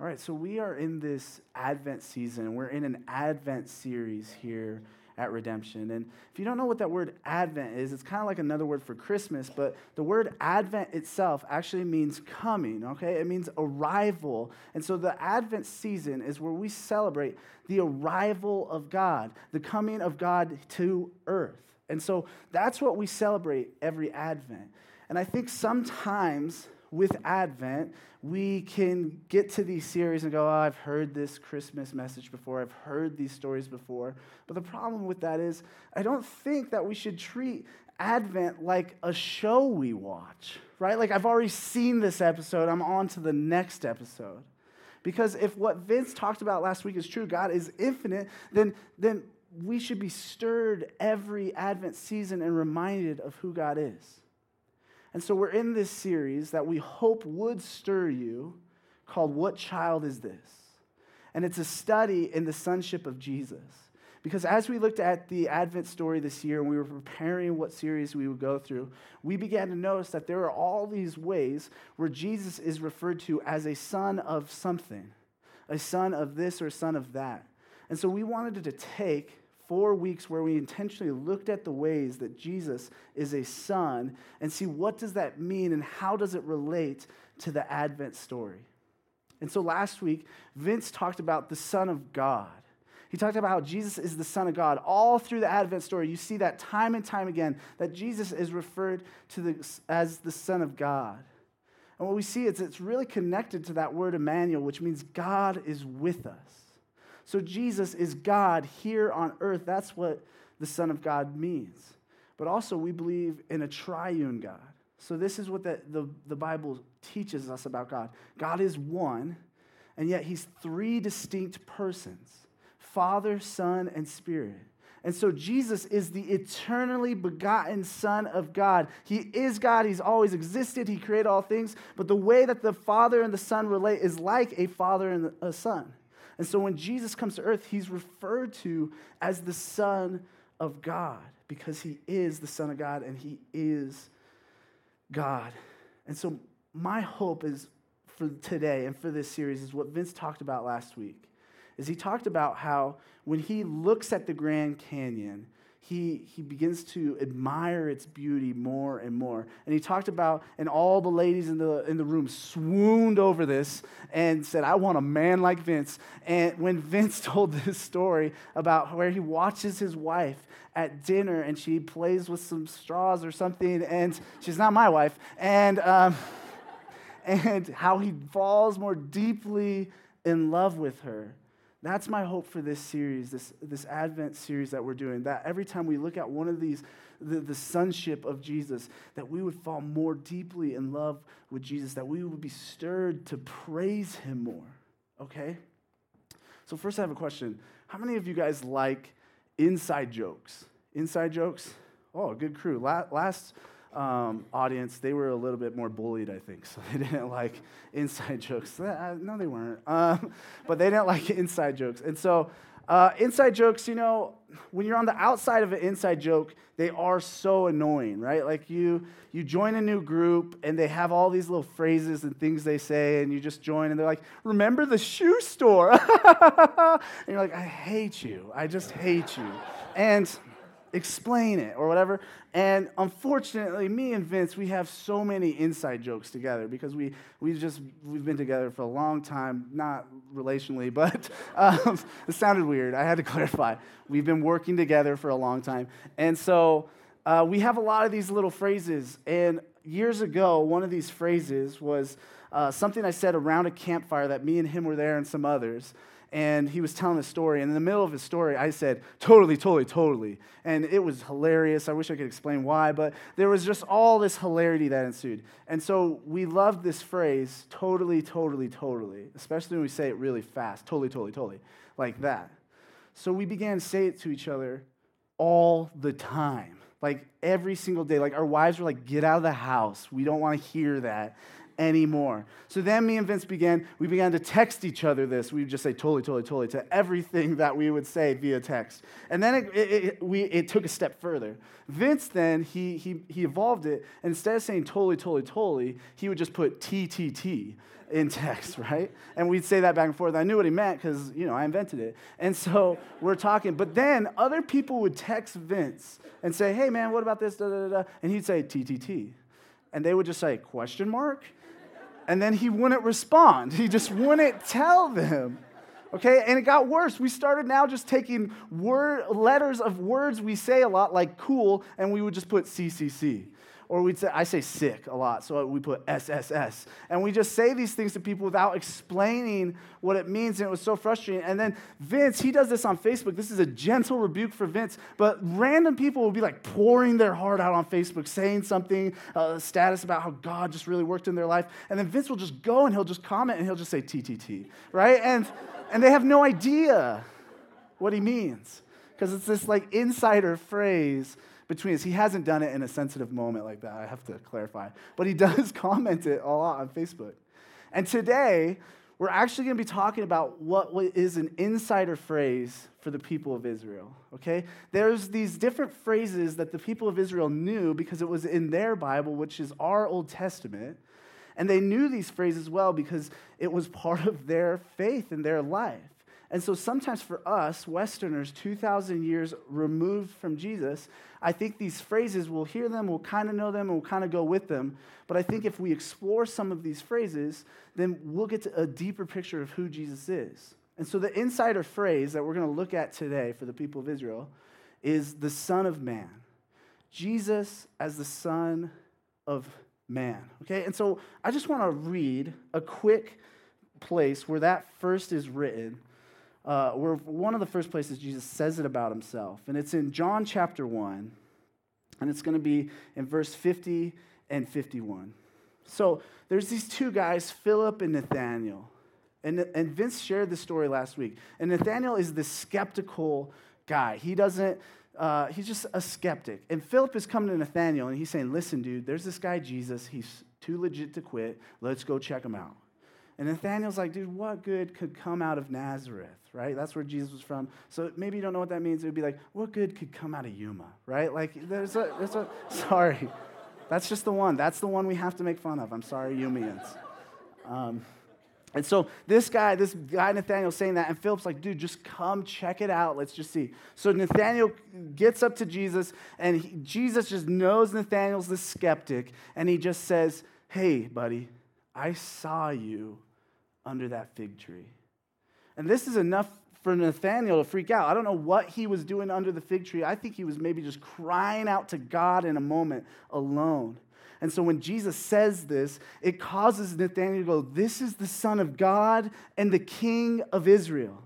All right, so we are in this Advent season. We're in an Advent series here at Redemption. And if you don't know what that word Advent is, it's kind of like another word for Christmas, but the word Advent itself actually means coming, okay? It means arrival. And so the Advent season is where we celebrate the arrival of God, the coming of God to earth. And so that's what we celebrate every Advent. And I think sometimes with Advent, we can get to these series and go, oh, I've heard this Christmas message before, I've heard these stories before. But the problem with that is, I don't think that we should treat Advent like a show we watch, right? Like, I've already seen this episode, I'm on to the next episode. Because if what Vince talked about last week is true, God is infinite, then, then we should be stirred every Advent season and reminded of who God is. And so we're in this series that we hope would stir you called What Child Is This? And it's a study in the sonship of Jesus. Because as we looked at the Advent story this year and we were preparing what series we would go through, we began to notice that there are all these ways where Jesus is referred to as a son of something, a son of this or a son of that. And so we wanted to take four weeks where we intentionally looked at the ways that Jesus is a son and see what does that mean and how does it relate to the Advent story. And so last week, Vince talked about the Son of God. He talked about how Jesus is the Son of God. All through the Advent story, you see that time and time again, that Jesus is referred to the, as the Son of God. And what we see is it's really connected to that word Emmanuel, which means God is with us. So Jesus is God here on earth. That's what the Son of God means. But also, we believe in a triune God. So, this is what the, the, the, Bible teaches us about God God is one, and yet He's three distinct persons Father, Son, and Spirit. And so, Jesus is the eternally begotten Son of God. He is God. He's always existed. He created all things. But the way that the Father and the Son relate is like a father and a son. And so when Jesus comes to earth, he's referred to as the Son of God because he is the Son of God and he is God. And so my hope is for today and for this series is what Vince talked about last week. Is he talked about how when he looks at the Grand Canyon, he, he begins to admire its beauty more and more. And he talked about, and all the ladies in the, in the room swooned over this and said, I want a man like Vince. And when Vince told this story about where he watches his wife at dinner and she plays with some straws or something, and she's not my wife, and, um, and how he falls more deeply in love with her that's my hope for this series, this, this Advent series that we're doing. That every time we look at one of these, the, the sonship of Jesus, that we would fall more deeply in love with Jesus, that we would be stirred to praise him more. Okay? So, first, I have a question. How many of you guys like inside jokes? Inside jokes? Oh, good crew. Last um, audience, they were a little bit more bullied, I think. So they didn't like inside jokes. Uh, no, they weren't. Um, but they didn't like inside jokes. And so, uh, inside jokes, you know, when you're on the outside of an inside joke, they are so annoying, right? Like you, you join a new group and they have all these little phrases and things they say, and you just join and they're like, "Remember the shoe store?" and you're like, "I hate you. I just hate you." And explain it or whatever. And unfortunately, me and Vince, we have so many inside jokes together because we we just we've been together for a long time, not relationally, but um, it sounded weird. I had to clarify. We've been working together for a long time, and so uh, we have a lot of these little phrases. And years ago, one of these phrases was uh, something I said around a campfire that me and him were there and some others and he was telling a story. And in the middle of his story, I said, totally, totally, totally. And it was hilarious. I wish I could explain why, but there was just all this hilarity that ensued. And so we loved this phrase, totally, totally, totally, especially when we say it really fast, totally, totally, totally, like that. So we began to say it to each other all the time. Like every single day. Like our wives were like, get out of the house. We don't want to hear that anymore. So then me and Vince began, we began to text each other this. We would just say totally, totally, totally to everything that we would say via text. And then it, it, it, we, it took a step further. Vince then, he, he, he evolved it. Instead of saying totally, totally, totally, he would just put TTT. in text, right? And we'd say that back and forth. I knew what he meant because, you know, I invented it. And so we're talking. But then other people would text Vince and say, hey, man, what about this? Da, da, da. And he'd say, TTT. And they would just say, question mark? And then he wouldn't respond. He just wouldn't tell them. Okay, and it got worse. We started now just taking word, letters of words we say a lot, like cool, and we would just put CCC. Or we'd say, I say sick a lot, so we put SSS. And we just say these things to people without explaining what it means, and it was so frustrating. And then Vince, he does this on Facebook. This is a gentle rebuke for Vince, but random people will be like pouring their heart out on Facebook, saying something, uh, status about how God just really worked in their life. And then Vince will just go and he'll just comment and he'll just say TTT, right? And, and they have no idea what he means because it's this like insider phrase between us. He hasn't done it in a sensitive moment like that, I have to clarify. But he does comment it a lot on Facebook. And today, we're actually going to be talking about what is an insider phrase for the people of Israel. Okay? There's these different phrases that the people of Israel knew because it was in their Bible, which is our Old Testament. And they knew these phrases well because it was part of their faith and their life. And so sometimes for us, Westerners, 2,000 years removed from Jesus, I think these phrases, we'll hear them, we'll kind of know them, and we'll kind of go with them. But I think if we explore some of these phrases, then we'll get a deeper picture of who Jesus is. And so the insider phrase that we're going to look at today for the people of Israel is the Son of Man. Jesus as the Son of Man. Okay? And so I just want to read a quick place where that first is written uh, where one of the first places Jesus says it about himself. And it's in John chapter 1, and it's going to be in verse 50 and 51. So there's these two guys, Philip and Nathaniel. And, and Vince shared this story last week. And Nathaniel is the skeptical guy. He doesn't, uh, he's just a skeptic. And Philip is coming to Nathaniel and he's saying, Listen, dude, there's this guy, Jesus. He's too legit to quit. Let's go check him out. And Nathaniel's like, dude, what good could come out of Nazareth, right? That's where Jesus was from. So maybe you don't know what that means. It would be like, what good could come out of Yuma, right? Like, there's a, there's a, sorry. That's just the one. That's the one we have to make fun of. I'm sorry, Yumians. Um, and so this guy, this guy Nathaniel saying that, and Philip's like, dude, just come check it out. Let's just see. So Nathaniel gets up to Jesus, and he, Jesus just knows Nathaniel's the skeptic, and he just says, hey, buddy, I saw you under that fig tree. And this is enough for Nathaniel to freak out. I don't know what he was doing under the fig tree. I think he was maybe just crying out to God in a moment alone. And so when Jesus says this, it causes Nathaniel to go, This is the Son of God and the King of Israel.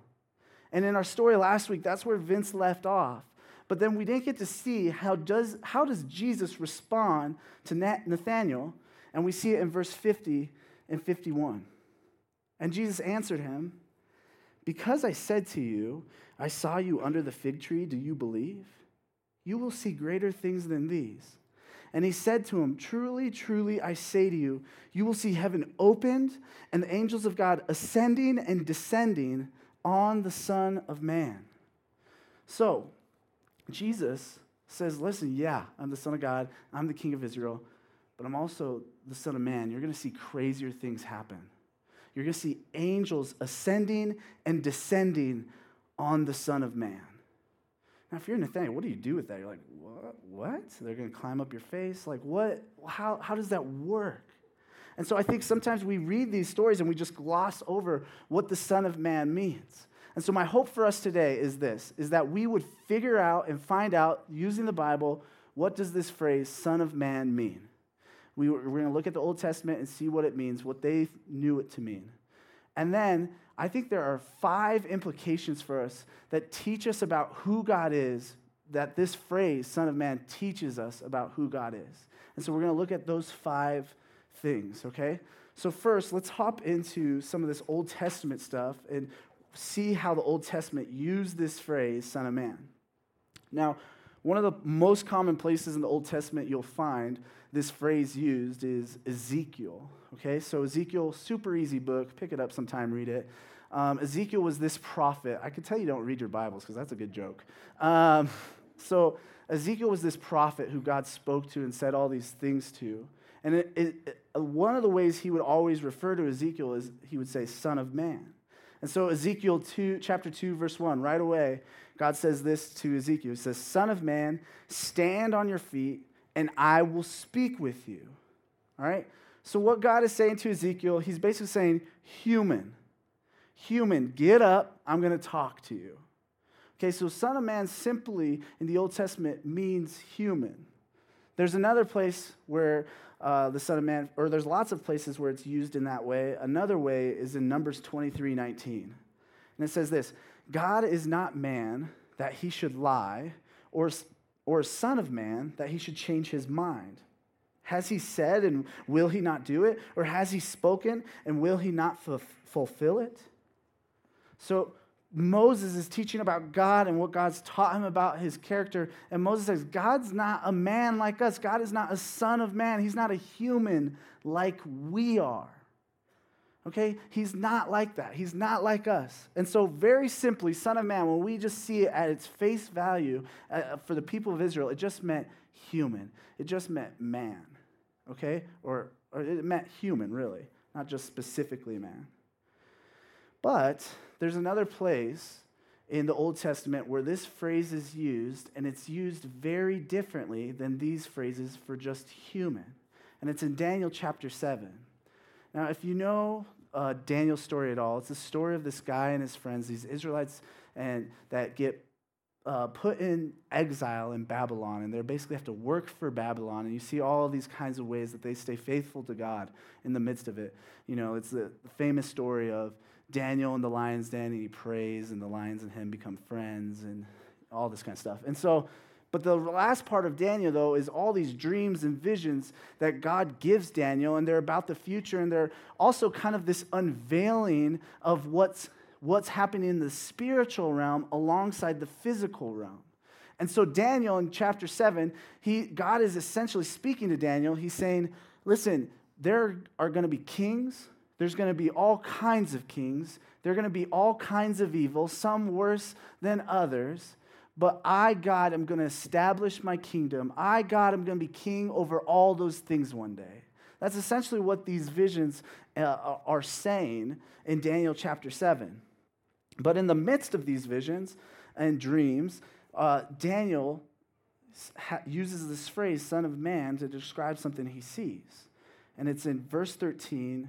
And in our story last week, that's where Vince left off. But then we didn't get to see how does, how does Jesus respond to Nathaniel. And we see it in verse 50 and 51. And Jesus answered him, Because I said to you, I saw you under the fig tree, do you believe? You will see greater things than these. And he said to him, Truly, truly, I say to you, you will see heaven opened and the angels of God ascending and descending on the Son of Man. So, Jesus says, Listen, yeah, I'm the Son of God, I'm the King of Israel, but I'm also the Son of Man. You're going to see crazier things happen you're going to see angels ascending and descending on the Son of Man. Now, if you're Nathaniel, what do you do with that? You're like, what? What? They're going to climb up your face? Like, what? How, how does that work? And so I think sometimes we read these stories and we just gloss over what the Son of Man means. And so my hope for us today is this, is that we would figure out and find out, using the Bible, what does this phrase, Son of Man, mean? We, we're going to look at the Old Testament and see what it means, what they knew it to mean. And then I think there are five implications for us that teach us about who God is, that this phrase, Son of Man, teaches us about who God is. And so we're going to look at those five things, okay? So, first, let's hop into some of this Old Testament stuff and see how the Old Testament used this phrase, Son of Man. Now, one of the most common places in the Old Testament you'll find this phrase used is Ezekiel. Okay, so Ezekiel, super easy book. Pick it up sometime, read it. Um, Ezekiel was this prophet. I can tell you don't read your Bibles because that's a good joke. Um, so Ezekiel was this prophet who God spoke to and said all these things to. And it, it, one of the ways he would always refer to Ezekiel is he would say, Son of Man. And so, Ezekiel 2, chapter 2, verse 1, right away, God says this to Ezekiel. He says, Son of man, stand on your feet, and I will speak with you. All right? So, what God is saying to Ezekiel, he's basically saying, Human, human, get up, I'm going to talk to you. Okay, so Son of Man simply in the Old Testament means human. There's another place where uh, the Son of Man, or there's lots of places where it's used in that way. Another way is in Numbers 23 19. And it says this God is not man that he should lie, or, or son of man that he should change his mind. Has he said and will he not do it? Or has he spoken and will he not f- fulfill it? So Moses is teaching about God and what God's taught him about his character. And Moses says, God's not a man like us. God is not a son of man. He's not a human like we are. Okay? He's not like that. He's not like us. And so, very simply, Son of Man, when we just see it at its face value uh, for the people of Israel, it just meant human. It just meant man. Okay? Or, or it meant human, really, not just specifically man. But there's another place in the Old Testament where this phrase is used, and it's used very differently than these phrases for just human. And it's in Daniel chapter 7. Now, if you know uh, Daniel's story at all, it's the story of this guy and his friends, these Israelites, and that get uh, put in exile in Babylon, and they basically have to work for Babylon. And you see all these kinds of ways that they stay faithful to God in the midst of it. You know, it's the famous story of Daniel in the lion's den, and he prays, and the lions and him become friends, and all this kind of stuff. And so, but the last part of Daniel, though, is all these dreams and visions that God gives Daniel, and they're about the future, and they're also kind of this unveiling of what's, what's happening in the spiritual realm alongside the physical realm. And so, Daniel in chapter 7, he, God is essentially speaking to Daniel. He's saying, Listen, there are going to be kings, there's going to be all kinds of kings. There are going to be all kinds of evil, some worse than others. But I, God, am going to establish my kingdom. I, God, am going to be king over all those things one day. That's essentially what these visions uh, are saying in Daniel chapter 7. But in the midst of these visions and dreams, uh, Daniel uses this phrase, son of man, to describe something he sees and it's in verse 13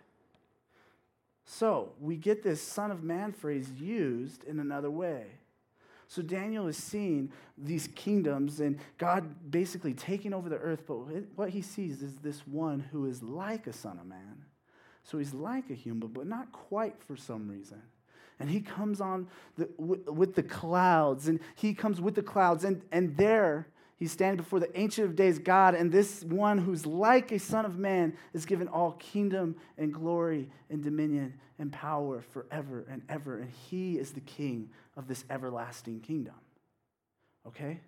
So we get this Son of Man phrase used in another way. So Daniel is seeing these kingdoms and God basically taking over the earth, but what he sees is this one who is like a Son of Man. So he's like a human, but not quite for some reason. And he comes on the, with, the clouds, and he comes with the clouds, and, and there He's standing before the Ancient of Days God, and this one who's like a Son of Man is given all kingdom and glory and dominion and power forever and ever. And he is the king of this everlasting kingdom. Okay?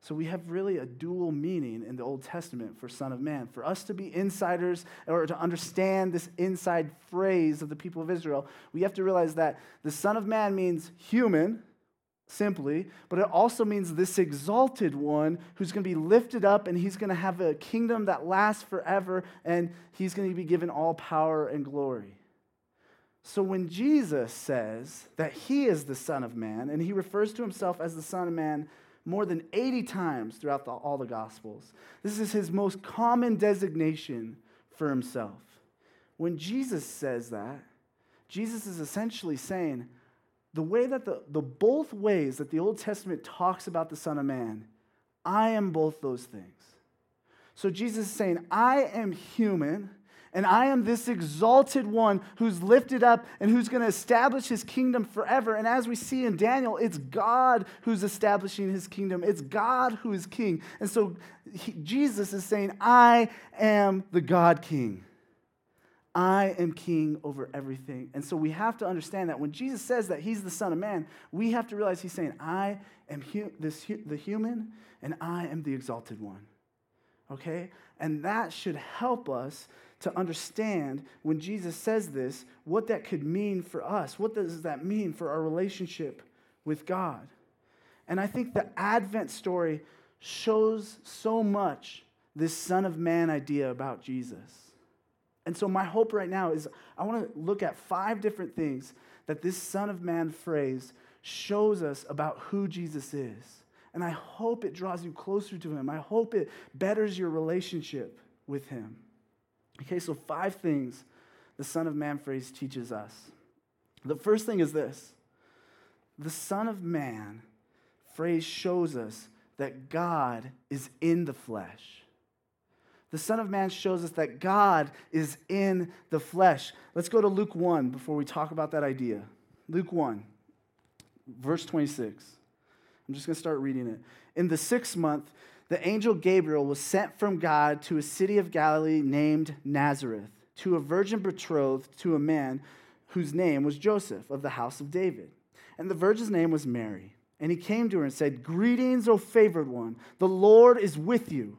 So we have really a dual meaning in the Old Testament for Son of Man. For us to be insiders or to understand this inside phrase of the people of Israel, we have to realize that the Son of Man means human simply, but it also means this exalted one who's going to be lifted up and he's going to have a kingdom that lasts forever and he's going to be given all power and glory. So when Jesus says that he is the Son of Man, and he refers to himself as the Son of Man more than 80 times throughout the, all the Gospels, this is his most common designation for himself. When Jesus says that, Jesus is essentially saying, the way that the, the both ways that the Old Testament talks about the Son of Man, I am both those things. So Jesus is saying, I am human, and I am this exalted one who's lifted up and who's going to establish his kingdom forever. And as we see in Daniel, it's God who's establishing his kingdom, it's God who is king. And so he, Jesus is saying, I am the God king. I am king over everything. And so we have to understand that when Jesus says that he's the Son of Man, we have to realize he's saying, I am hu- this, hu- the human and I am the exalted one. Okay? And that should help us to understand when Jesus says this, what that could mean for us. What does that mean for our relationship with God? And I think the Advent story shows so much this Son of Man idea about Jesus. And so, my hope right now is I want to look at five different things that this Son of Man phrase shows us about who Jesus is. And I hope it draws you closer to him. I hope it betters your relationship with him. Okay, so five things the Son of Man phrase teaches us. The first thing is this the Son of Man phrase shows us that God is in the flesh. The Son of Man shows us that God is in the flesh. Let's go to Luke 1 before we talk about that idea. Luke 1, verse 26. I'm just going to start reading it. In the sixth month, the angel Gabriel was sent from God to a city of Galilee named Nazareth, to a virgin betrothed to a man whose name was Joseph of the house of David. And the virgin's name was Mary. And he came to her and said, Greetings, O favored one, the Lord is with you.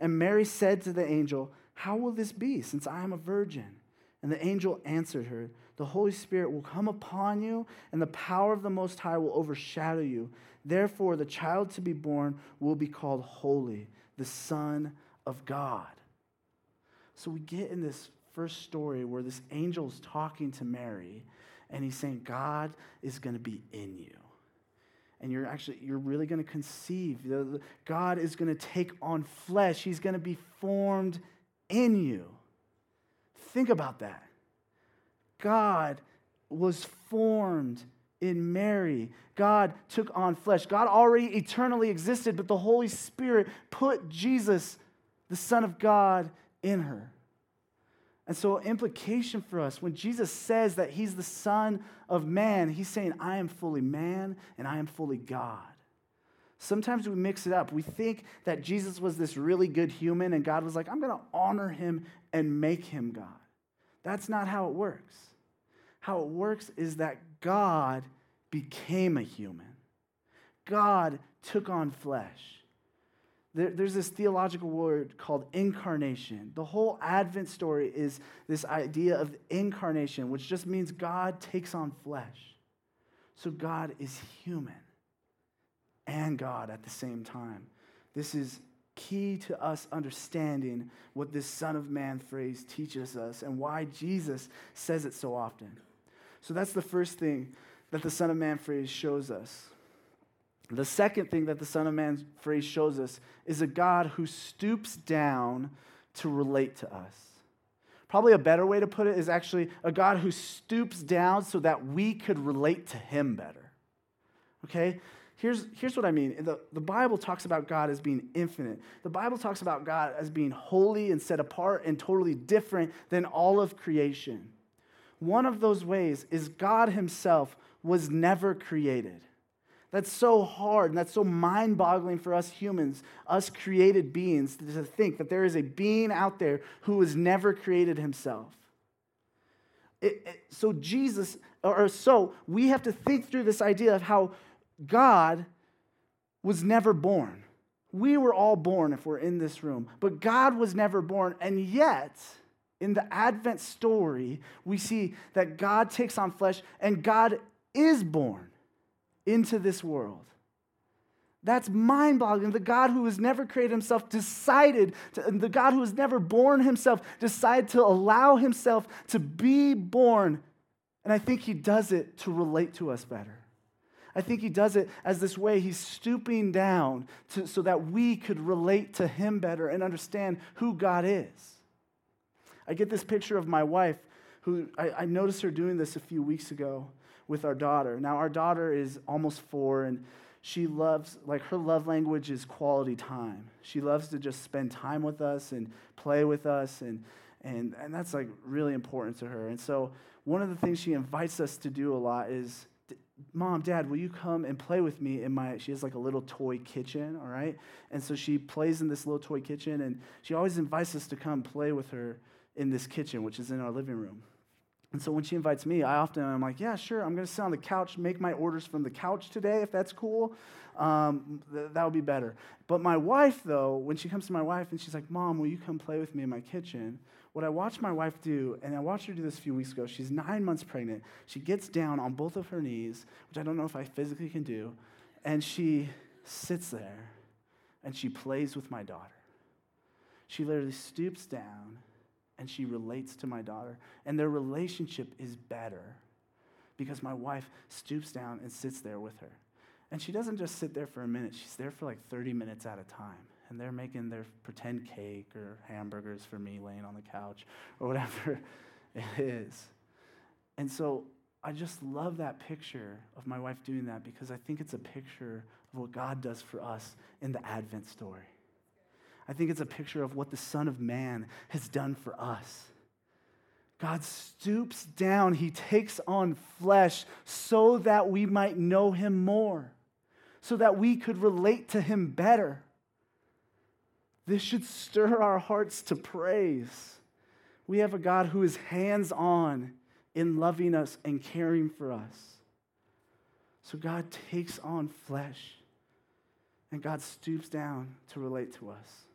And Mary said to the angel, How will this be, since I am a virgin? And the angel answered her, The Holy Spirit will come upon you, and the power of the Most High will overshadow you. Therefore, the child to be born will be called Holy, the Son of God. So we get in this first story where this angel's talking to Mary, and he's saying, God is going to be in you and you're actually you're really going to conceive god is going to take on flesh. He's going to be formed in you. Think about that. God was formed in mary. God took on flesh. God already eternally existed but the holy spirit put jesus the son of god in her and so, implication for us when Jesus says that he's the Son of Man, he's saying, I am fully man and I am fully God. Sometimes we mix it up. We think that Jesus was this really good human and God was like, I'm going to honor him and make him God. That's not how it works. How it works is that God became a human, God took on flesh. There, there's this theological word called incarnation. The whole Advent story is this idea of incarnation, which just means God takes on flesh. So God is human and God at the same time. This is key to us understanding what this Son of Man phrase teaches us and why Jesus says it so often. So that's the first thing that the Son of Man phrase shows us. The second thing that the Son of Man phrase shows us is a God who stoops down to relate to us. Probably a better way to put it is actually a God who stoops down so that we could relate to him better. Okay? Here's, here's what I mean. The, the Bible talks about God as being infinite. The Bible talks about God as being holy and set apart and totally different than all of creation. One of those ways is God himself was never created. That's so hard and that's so mind boggling for us humans, us created beings, to think that there is a being out there who was never created himself. It, it, so, Jesus, or so, we have to think through this idea of how God was never born. We were all born if we're in this room, but God was never born. And yet, in the Advent story, we see that God takes on flesh and God is born into this world. That's mind boggling. The God who has never created himself decided, to, the God who has never born himself decided to allow himself to be born. And I think he does it to relate to us better. I think he does it as this way he's stooping down to, so that we could relate to him better and understand who God is. I get this picture of my wife who I, I noticed her doing this a few weeks ago with our daughter. Now, our daughter is almost four, and she loves, like, her love language is quality time. She loves to just spend time with us and play with us, and, and, and that's, like, really important to her. And so, one of the things she invites us to do a lot is Mom, Dad, will you come and play with me in my? She has like a little toy kitchen, all right? And so she plays in this little toy kitchen, and she always invites us to come play with her in this kitchen, which is in our living room. And so when she invites me, I often I'm like, yeah, sure, I'm going to sit on the couch, make my orders from the couch today, if that's cool. Um, th- that would be better. But my wife, though, when she comes to my wife and she's like, Mom, will you come play with me in my kitchen? What I watched my wife do, and I watched her do this a few weeks ago, she's nine months pregnant. She gets down on both of her knees, which I don't know if I physically can do, and she sits there and she plays with my daughter. She literally stoops down and she relates to my daughter. And their relationship is better because my wife stoops down and sits there with her. And she doesn't just sit there for a minute, she's there for like 30 minutes at a time. And they're making their pretend cake or hamburgers for me laying on the couch or whatever it is. And so I just love that picture of my wife doing that because I think it's a picture of what God does for us in the Advent story. I think it's a picture of what the Son of Man has done for us. God stoops down, He takes on flesh so that we might know Him more, so that we could relate to Him better. This should stir our hearts to praise. We have a God who is hands on in loving us and caring for us. So God takes on flesh, and God stoops down to relate to us.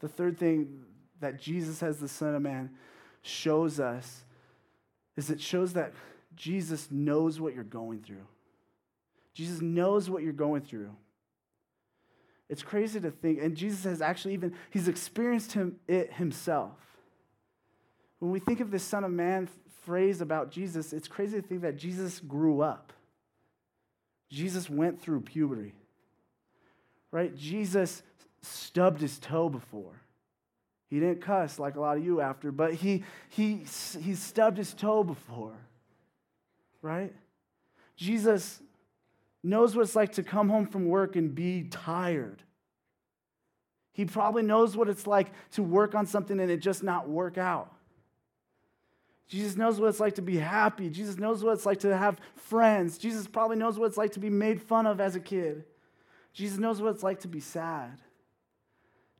The third thing that Jesus as the Son of Man shows us is it shows that Jesus knows what you're going through. Jesus knows what you're going through. It's crazy to think, and Jesus has actually even, he's experienced him, it himself. When we think of this Son of Man phrase about Jesus, it's crazy to think that Jesus grew up. Jesus went through puberty, right? Jesus stubbed his toe before. He didn't cuss like a lot of you after, but he, he, he stubbed his toe before, right? Jesus knows what it's like to come home from work and be tired. He probably knows what it's like to work on something and it just not work out. Jesus knows what it's like to be happy. Jesus knows what it's like to have friends. Jesus probably knows what it's like to be made fun of as a kid. Jesus knows what it's like to be sad.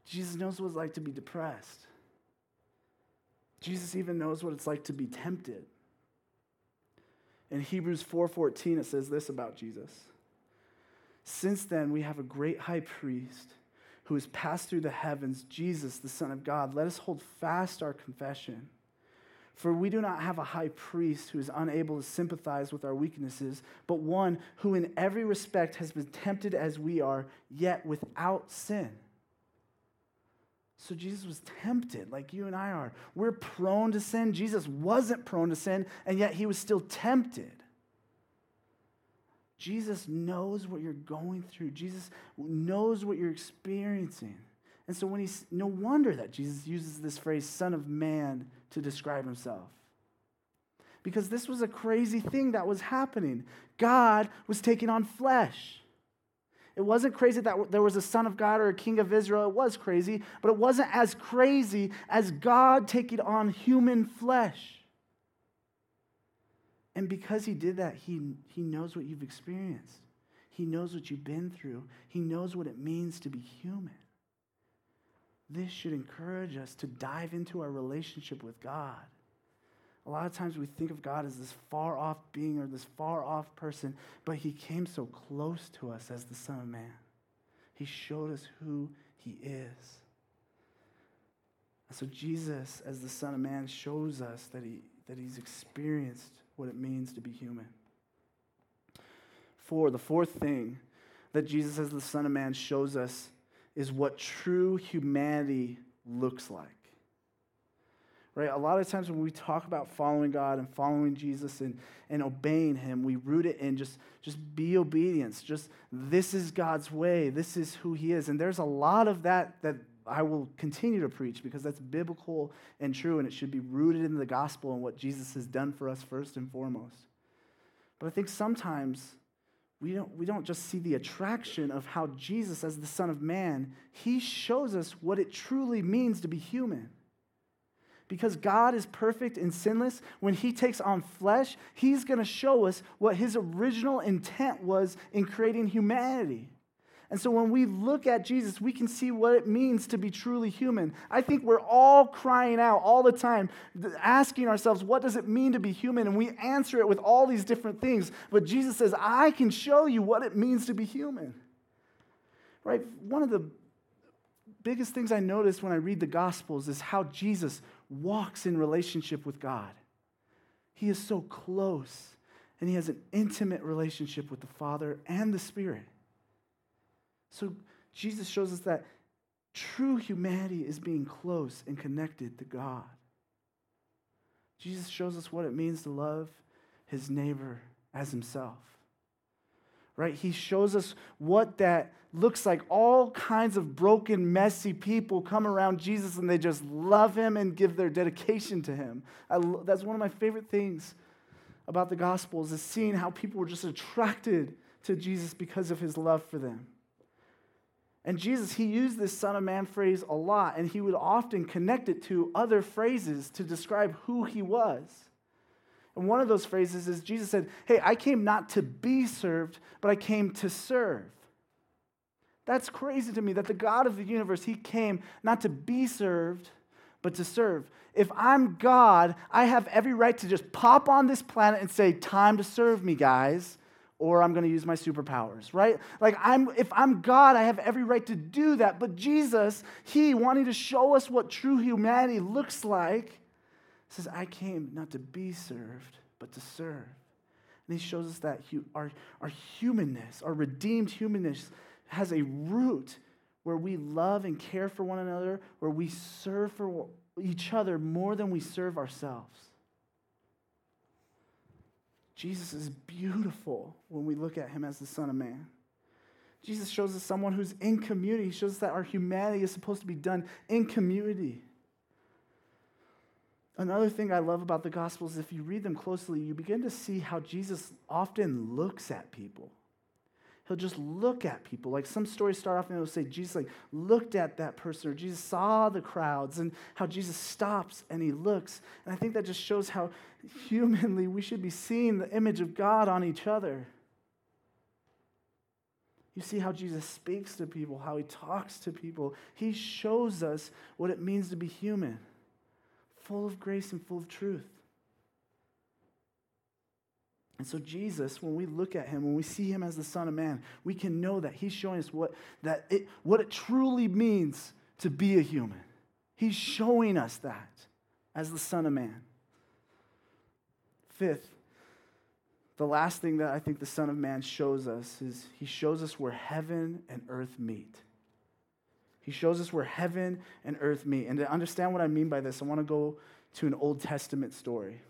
Jesus knows what it's like to be depressed. Jesus even knows what it's like to be tempted. In Hebrews 4:14 it says this about Jesus. Since then we have a great high priest who has passed through the heavens, Jesus the Son of God. Let us hold fast our confession. For we do not have a high priest who is unable to sympathize with our weaknesses, but one who in every respect has been tempted as we are, yet without sin. So Jesus was tempted like you and I are. We're prone to sin. Jesus wasn't prone to sin, and yet he was still tempted. Jesus knows what you're going through. Jesus knows what you're experiencing. And so when he's no wonder that Jesus uses this phrase son of man to describe himself. Because this was a crazy thing that was happening. God was taking on flesh. It wasn't crazy that there was a son of God or a king of Israel. It was crazy, but it wasn't as crazy as God taking on human flesh. And because he did that, he, he knows what you've experienced. He knows what you've been through. He knows what it means to be human. This should encourage us to dive into our relationship with God. A lot of times we think of God as this far off being or this far off person, but he came so close to us as the Son of Man. He showed us who he is. So Jesus, as the Son of Man, shows us that, he, that he's experienced what it means to be human. Four, the fourth thing that Jesus, as the Son of Man, shows us is what true humanity looks like right? A lot of times when we talk about following God and following Jesus and, and obeying Him, we root it in just, just be obedience. Just this is God's way. This is who He is. And there's a lot of that that I will continue to preach because that's biblical and true, and it should be rooted in the gospel and what Jesus has done for us first and foremost. But I think sometimes we don't, we don't just see the attraction of how Jesus, as the Son of Man, he shows us what it truly means to be human. Because God is perfect and sinless, when he takes on flesh, he's going to show us what his original intent was in creating humanity. And so when we look at Jesus, we can see what it means to be truly human. I think we're all crying out all the time, asking ourselves, what does it mean to be human? And we answer it with all these different things. But Jesus says, I can show you what it means to be human. Right? One of the biggest things I notice when I read the Gospels is how Jesus walks in relationship with God. He is so close, and he has an intimate relationship with the Father and the Spirit. So Jesus shows us that true humanity is being close and connected to God. Jesus shows us what it means to love his neighbor as himself. Right? He shows us what that looks like. All kinds of broken, messy people come around Jesus and they just love him and give their dedication to him. I, that's one of my favorite things about the Gospels is seeing how people were just attracted to Jesus because of his love for them. And Jesus, he used this Son of Man phrase a lot, and he would often connect it to other phrases to describe who he was. And one of those phrases is Jesus said, Hey, I came not to be served, but I came to serve. That's crazy to me that the God of the universe, he came not to be served, but to serve. If I'm God, I have every right to just pop on this planet and say, Time to serve me, guys or I'm going to use my superpowers, right? Like I'm if I'm God, I have every right to do that. But Jesus, he wanting to show us what true humanity looks like, says, "I came not to be served, but to serve." And he shows us that our, our humanness, our redeemed humanness, has a root where we love and care for one another, where we serve for each other more than we serve ourselves. Jesus is beautiful when we look at him as the Son of Man. Jesus shows us someone who's in community. He shows us that our humanity is supposed to be done in community. Another thing I love about the Gospels, if you read them closely, you begin to see how Jesus often looks at people he'll just look at people. Like some stories start off and it'll say Jesus like looked at that person or Jesus saw the crowds and how Jesus stops and he looks. And I think that just shows how humanly we should be seeing the image of God on each other. You see how Jesus speaks to people, how he talks to people. He shows us what it means to be human, full of grace and full of truth. And so Jesus, when we look at him, when we see him as the Son of Man, we can know that he's showing us what, that it, what it truly means to be a human. He's showing us that as the Son of Man. Fifth, the last thing that I think the Son of Man shows us is he shows us where heaven and earth meet. He shows us where heaven and earth meet. And to understand what I mean by this, I want to go to an Old Testament story.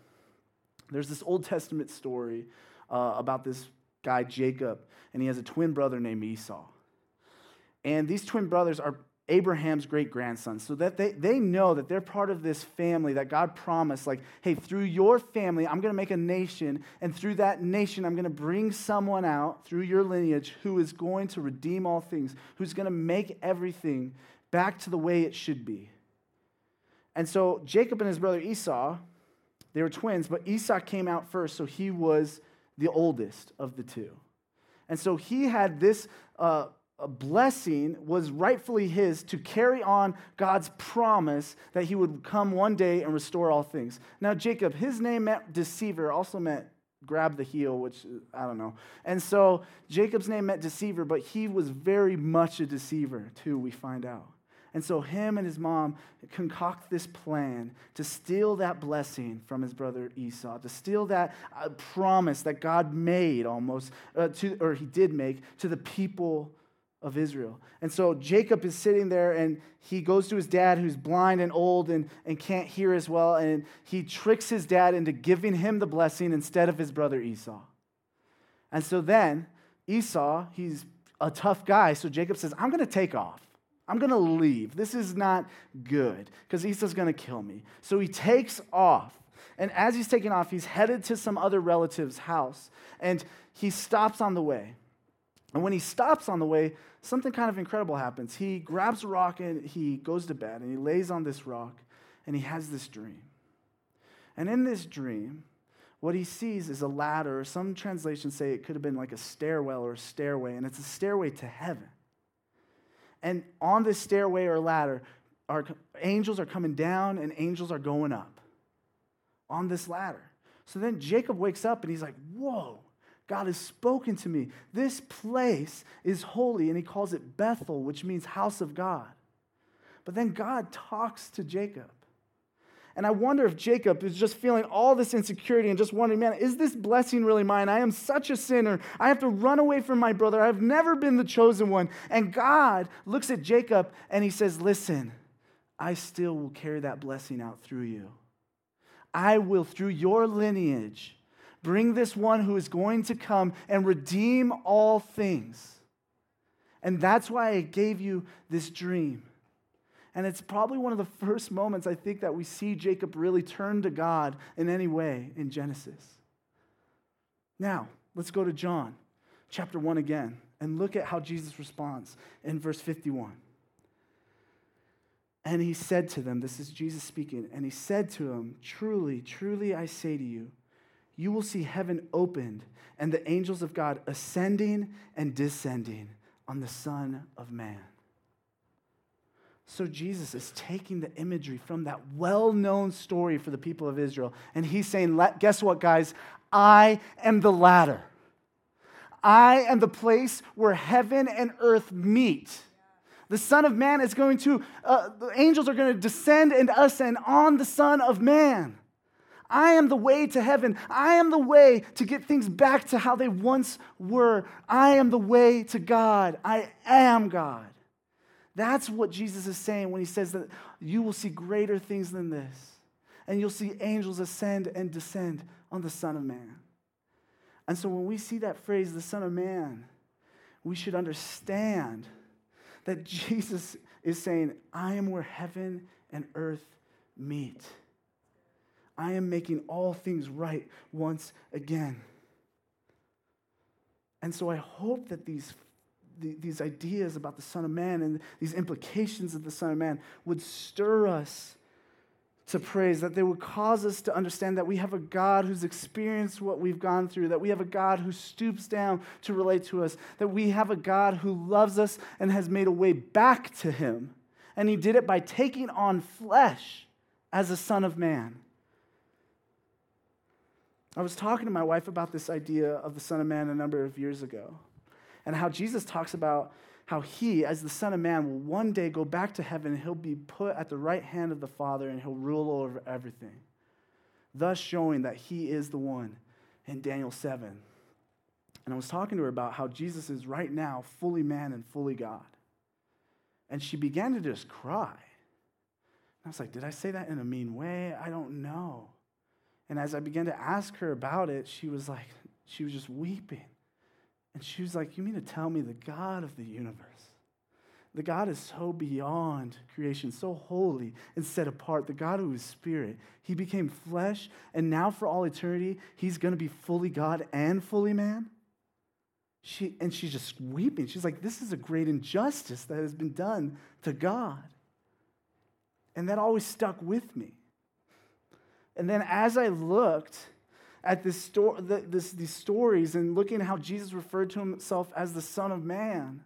There's this Old Testament story uh, about this guy, Jacob, and he has a twin brother named Esau. And these twin brothers are Abraham's great grandsons. So that they, they know that they're part of this family that God promised, like, hey, through your family, I'm going to make a nation. And through that nation, I'm going to bring someone out through your lineage who is going to redeem all things, who's going to make everything back to the way it should be. And so Jacob and his brother Esau, they were twins, but Esau came out first, so he was the oldest of the two. And so he had this uh, blessing was rightfully his to carry on God's promise that he would come one day and restore all things. Now, Jacob, his name meant deceiver, also meant grab the heel, which I don't know. And so Jacob's name meant deceiver, but he was very much a deceiver, too, we find out. And so him and his mom concoct this plan to steal that blessing from his brother Esau, to steal that uh, promise that God made almost, uh, to, or he did make, to the people of Israel. And so Jacob is sitting there and he goes to his dad who's blind and old and, and can't hear as well. And he tricks his dad into giving him the blessing instead of his brother Esau. And so then Esau, he's a tough guy. So Jacob says, I'm going to take off. I'm going to leave. This is not good because Esau's going to kill me. So he takes off. And as he's taking off, he's headed to some other relative's house. And he stops on the way. And when he stops on the way, something kind of incredible happens. He grabs a rock and he goes to bed and he lays on this rock and he has this dream. And in this dream, what he sees is a ladder, some translations say it could have been like a stairwell or a stairway, and it's a stairway to heaven. And on this stairway or ladder, our angels are coming down and angels are going up on this ladder. So then Jacob wakes up and he's like, Whoa, God has spoken to me. This place is holy. And he calls it Bethel, which means house of God. But then God talks to Jacob. And I wonder if Jacob is just feeling all this insecurity and just wondering, man, is this blessing really mine? I am such a sinner. I have to run away from my brother. I've never been the chosen one. And God looks at Jacob and he says, listen, I still will carry that blessing out through you. I will, through your lineage, bring this one who is going to come and redeem all things. And that's why I gave you this dream. And it's probably one of the first moments I think that we see Jacob really turn to God in any way in Genesis. Now, let's go to John chapter 1 again and look at how Jesus responds in verse 51. And he said to them, This is Jesus speaking, and he said to them, Truly, truly, I say to you, you will see heaven opened and the angels of God ascending and descending on the Son of Man. So Jesus is taking the imagery from that well known story for the people of Israel, and he's saying, Guess what, guys? I am the ladder. I am the place where heaven and earth meet. The Son of Man is going to, uh, the angels are going to descend and ascend on the Son of Man. I am the way to heaven. I am the way to get things back to how they once were. I am the way to God. I am God. That's what Jesus is saying when he says that you will see greater things than this. And you'll see angels ascend and descend on the Son of Man. And so when we see that phrase, the Son of Man, we should understand that Jesus is saying, I am where heaven and earth meet. I am making all things right once again. And so I hope that these these ideas about the Son of Man and these implications of the Son of Man would stir us to praise, that they would cause us to understand that we have a God who's experienced what we've gone through, that we have a God who stoops down to relate to us, that we have a God who loves us and has made a way back to Him. And He did it by taking on flesh as a Son of Man. I was talking to my wife about this idea of the Son of Man a number of years ago and how Jesus talks about how he, as the Son of Man, will one day go back to heaven and he'll be put at the right hand of the Father and he'll rule over everything, thus showing that he is the one in Daniel 7. And I was talking to her about how Jesus is right now fully man and fully God. And she began to just cry. I was like, Did I say that in a mean way? I don't know. And as I began to ask her about it, she was like, she was just weeping. And she was like, You mean to tell me the God of the universe, the God is so beyond creation, so holy and set apart, the God who is spirit, he became flesh, and now for all eternity, he's going to be fully God and fully man? She, and she's just weeping. She's like, This is a great injustice that has been done to God. And that always stuck with me. And then as I looked, at this sto- this, these stories and looking at how Jesus referred to himself as the Son of Man,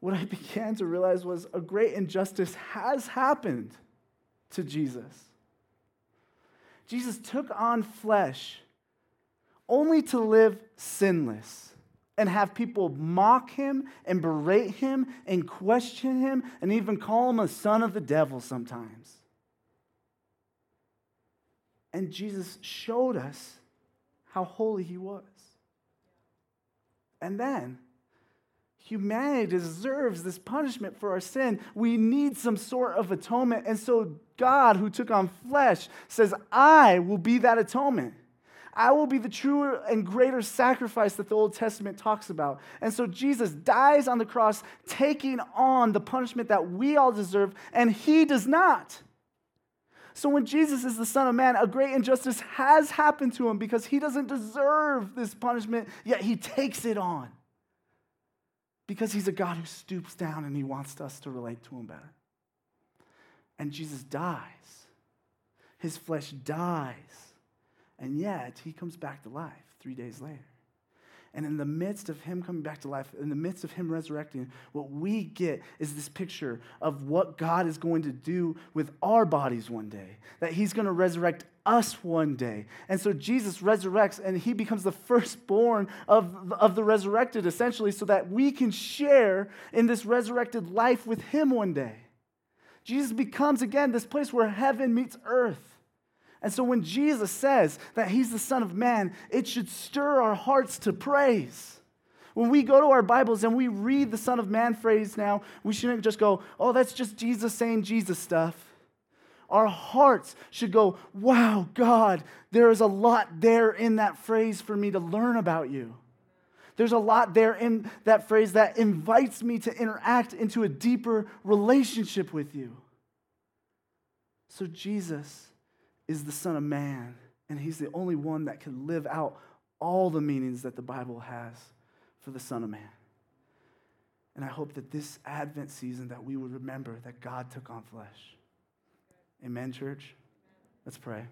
what I began to realize was a great injustice has happened to Jesus. Jesus took on flesh only to live sinless and have people mock him and berate him and question him and even call him a son of the devil sometimes. And Jesus showed us how holy he was. And then, humanity deserves this punishment for our sin. We need some sort of atonement. And so, God, who took on flesh, says, I will be that atonement. I will be the truer and greater sacrifice that the Old Testament talks about. And so Jesus dies on the cross, taking on the punishment that we all deserve, and he does not. So when Jesus is the Son of Man, a great injustice has happened to him because he doesn't deserve this punishment, yet he takes it on. Because he's a God who stoops down and he wants us to relate to him better. And Jesus dies. His flesh dies. And yet he comes back to life three days later. And in the midst of him coming back to life, in the midst of him resurrecting, what we get is this picture of what God is going to do with our bodies one day, that he's going to resurrect us one day. And so Jesus resurrects and he becomes the firstborn of, of the resurrected, essentially, so that we can share in this resurrected life with him one day. Jesus becomes, again, this place where heaven meets earth. And so when Jesus says that he's the Son of Man, it should stir our hearts to praise. When we go to our Bibles and we read the Son of Man phrase now, we shouldn't just go, oh, that's just Jesus saying Jesus stuff. Our hearts should go, wow, God, there is a lot there in that phrase for me to learn about you. There's a lot there in that phrase that invites me to interact into a deeper relationship with you. So, Jesus is the Son of Man, and He's the only one that can live out all the meanings that the Bible has for the Son of Man. And I hope that this Advent season that we would remember that God took on flesh. Amen, church? Let's pray.